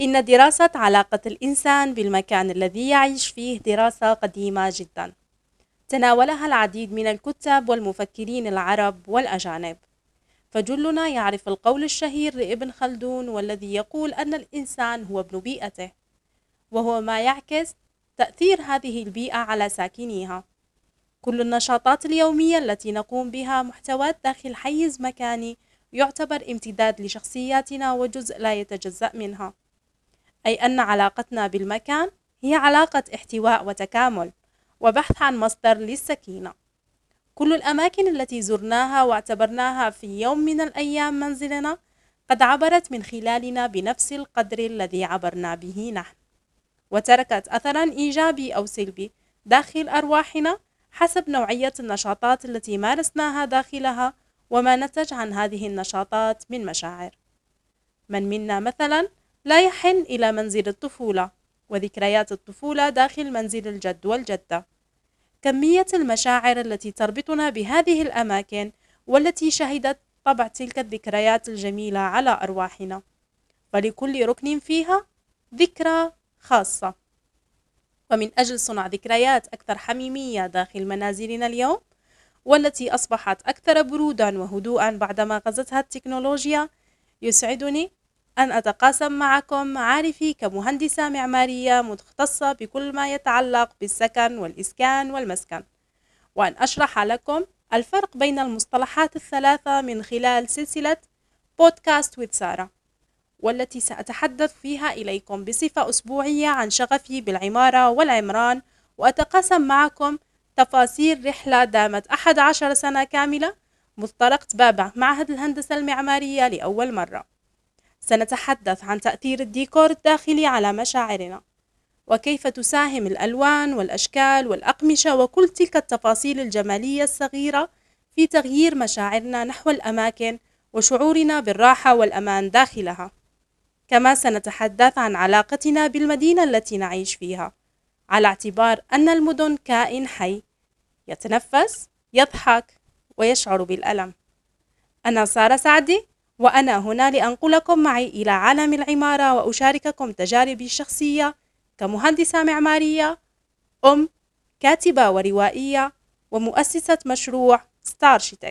إن دراسة علاقة الإنسان بالمكان الذي يعيش فيه دراسة قديمة جدا. تناولها العديد من الكتاب والمفكرين العرب والأجانب. فجلنا يعرف القول الشهير لابن خلدون والذي يقول أن الإنسان هو ابن بيئته. وهو ما يعكس تأثير هذه البيئة على ساكنيها. كل النشاطات اليومية التي نقوم بها محتوات داخل حيز مكاني يعتبر امتداد لشخصياتنا وجزء لا يتجزأ منها. أي أن علاقتنا بالمكان هي علاقة احتواء وتكامل وبحث عن مصدر للسكينة. كل الأماكن التي زرناها واعتبرناها في يوم من الأيام منزلنا قد عبرت من خلالنا بنفس القدر الذي عبرنا به نحن. وتركت أثرا إيجابي أو سلبي داخل أرواحنا حسب نوعية النشاطات التي مارسناها داخلها وما نتج عن هذه النشاطات من مشاعر. من منا مثلا لا يحن إلى منزل الطفولة وذكريات الطفولة داخل منزل الجد والجدة. كمية المشاعر التي تربطنا بهذه الأماكن والتي شهدت طبع تلك الذكريات الجميلة على أرواحنا. فلكل ركن فيها ذكرى خاصة. ومن أجل صنع ذكريات أكثر حميمية داخل منازلنا اليوم والتي أصبحت أكثر برودا وهدوءا بعدما غزتها التكنولوجيا يسعدني أن أتقاسم معكم معارفي كمهندسة معمارية مختصة بكل ما يتعلق بالسكن والإسكان والمسكن. وأن أشرح لكم الفرق بين المصطلحات الثلاثة من خلال سلسلة بودكاست ويت سارة والتي سأتحدث فيها إليكم بصفة أسبوعية عن شغفي بالعمارة والعمران. وأتقاسم معكم تفاصيل رحلة دامت أحد عشر سنة كاملة مذ طرقت باب معهد الهندسة المعمارية لأول مرة. سنتحدث عن تأثير الديكور الداخلي على مشاعرنا. وكيف تساهم الألوان والأشكال والأقمشة وكل تلك التفاصيل الجمالية الصغيرة في تغيير مشاعرنا نحو الأماكن وشعورنا بالراحة والأمان داخلها. كما سنتحدث عن علاقتنا بالمدينة التي نعيش فيها على اعتبار أن المدن كائن حي يتنفس يضحك ويشعر بالألم. أنا سارة سعدي وأنا هنا لأنقلكم معي إلى عالم العمارة وأشارككم تجاربي الشخصية كمهندسة معمارية أم كاتبة وروائية ومؤسسة مشروع ستارشيتك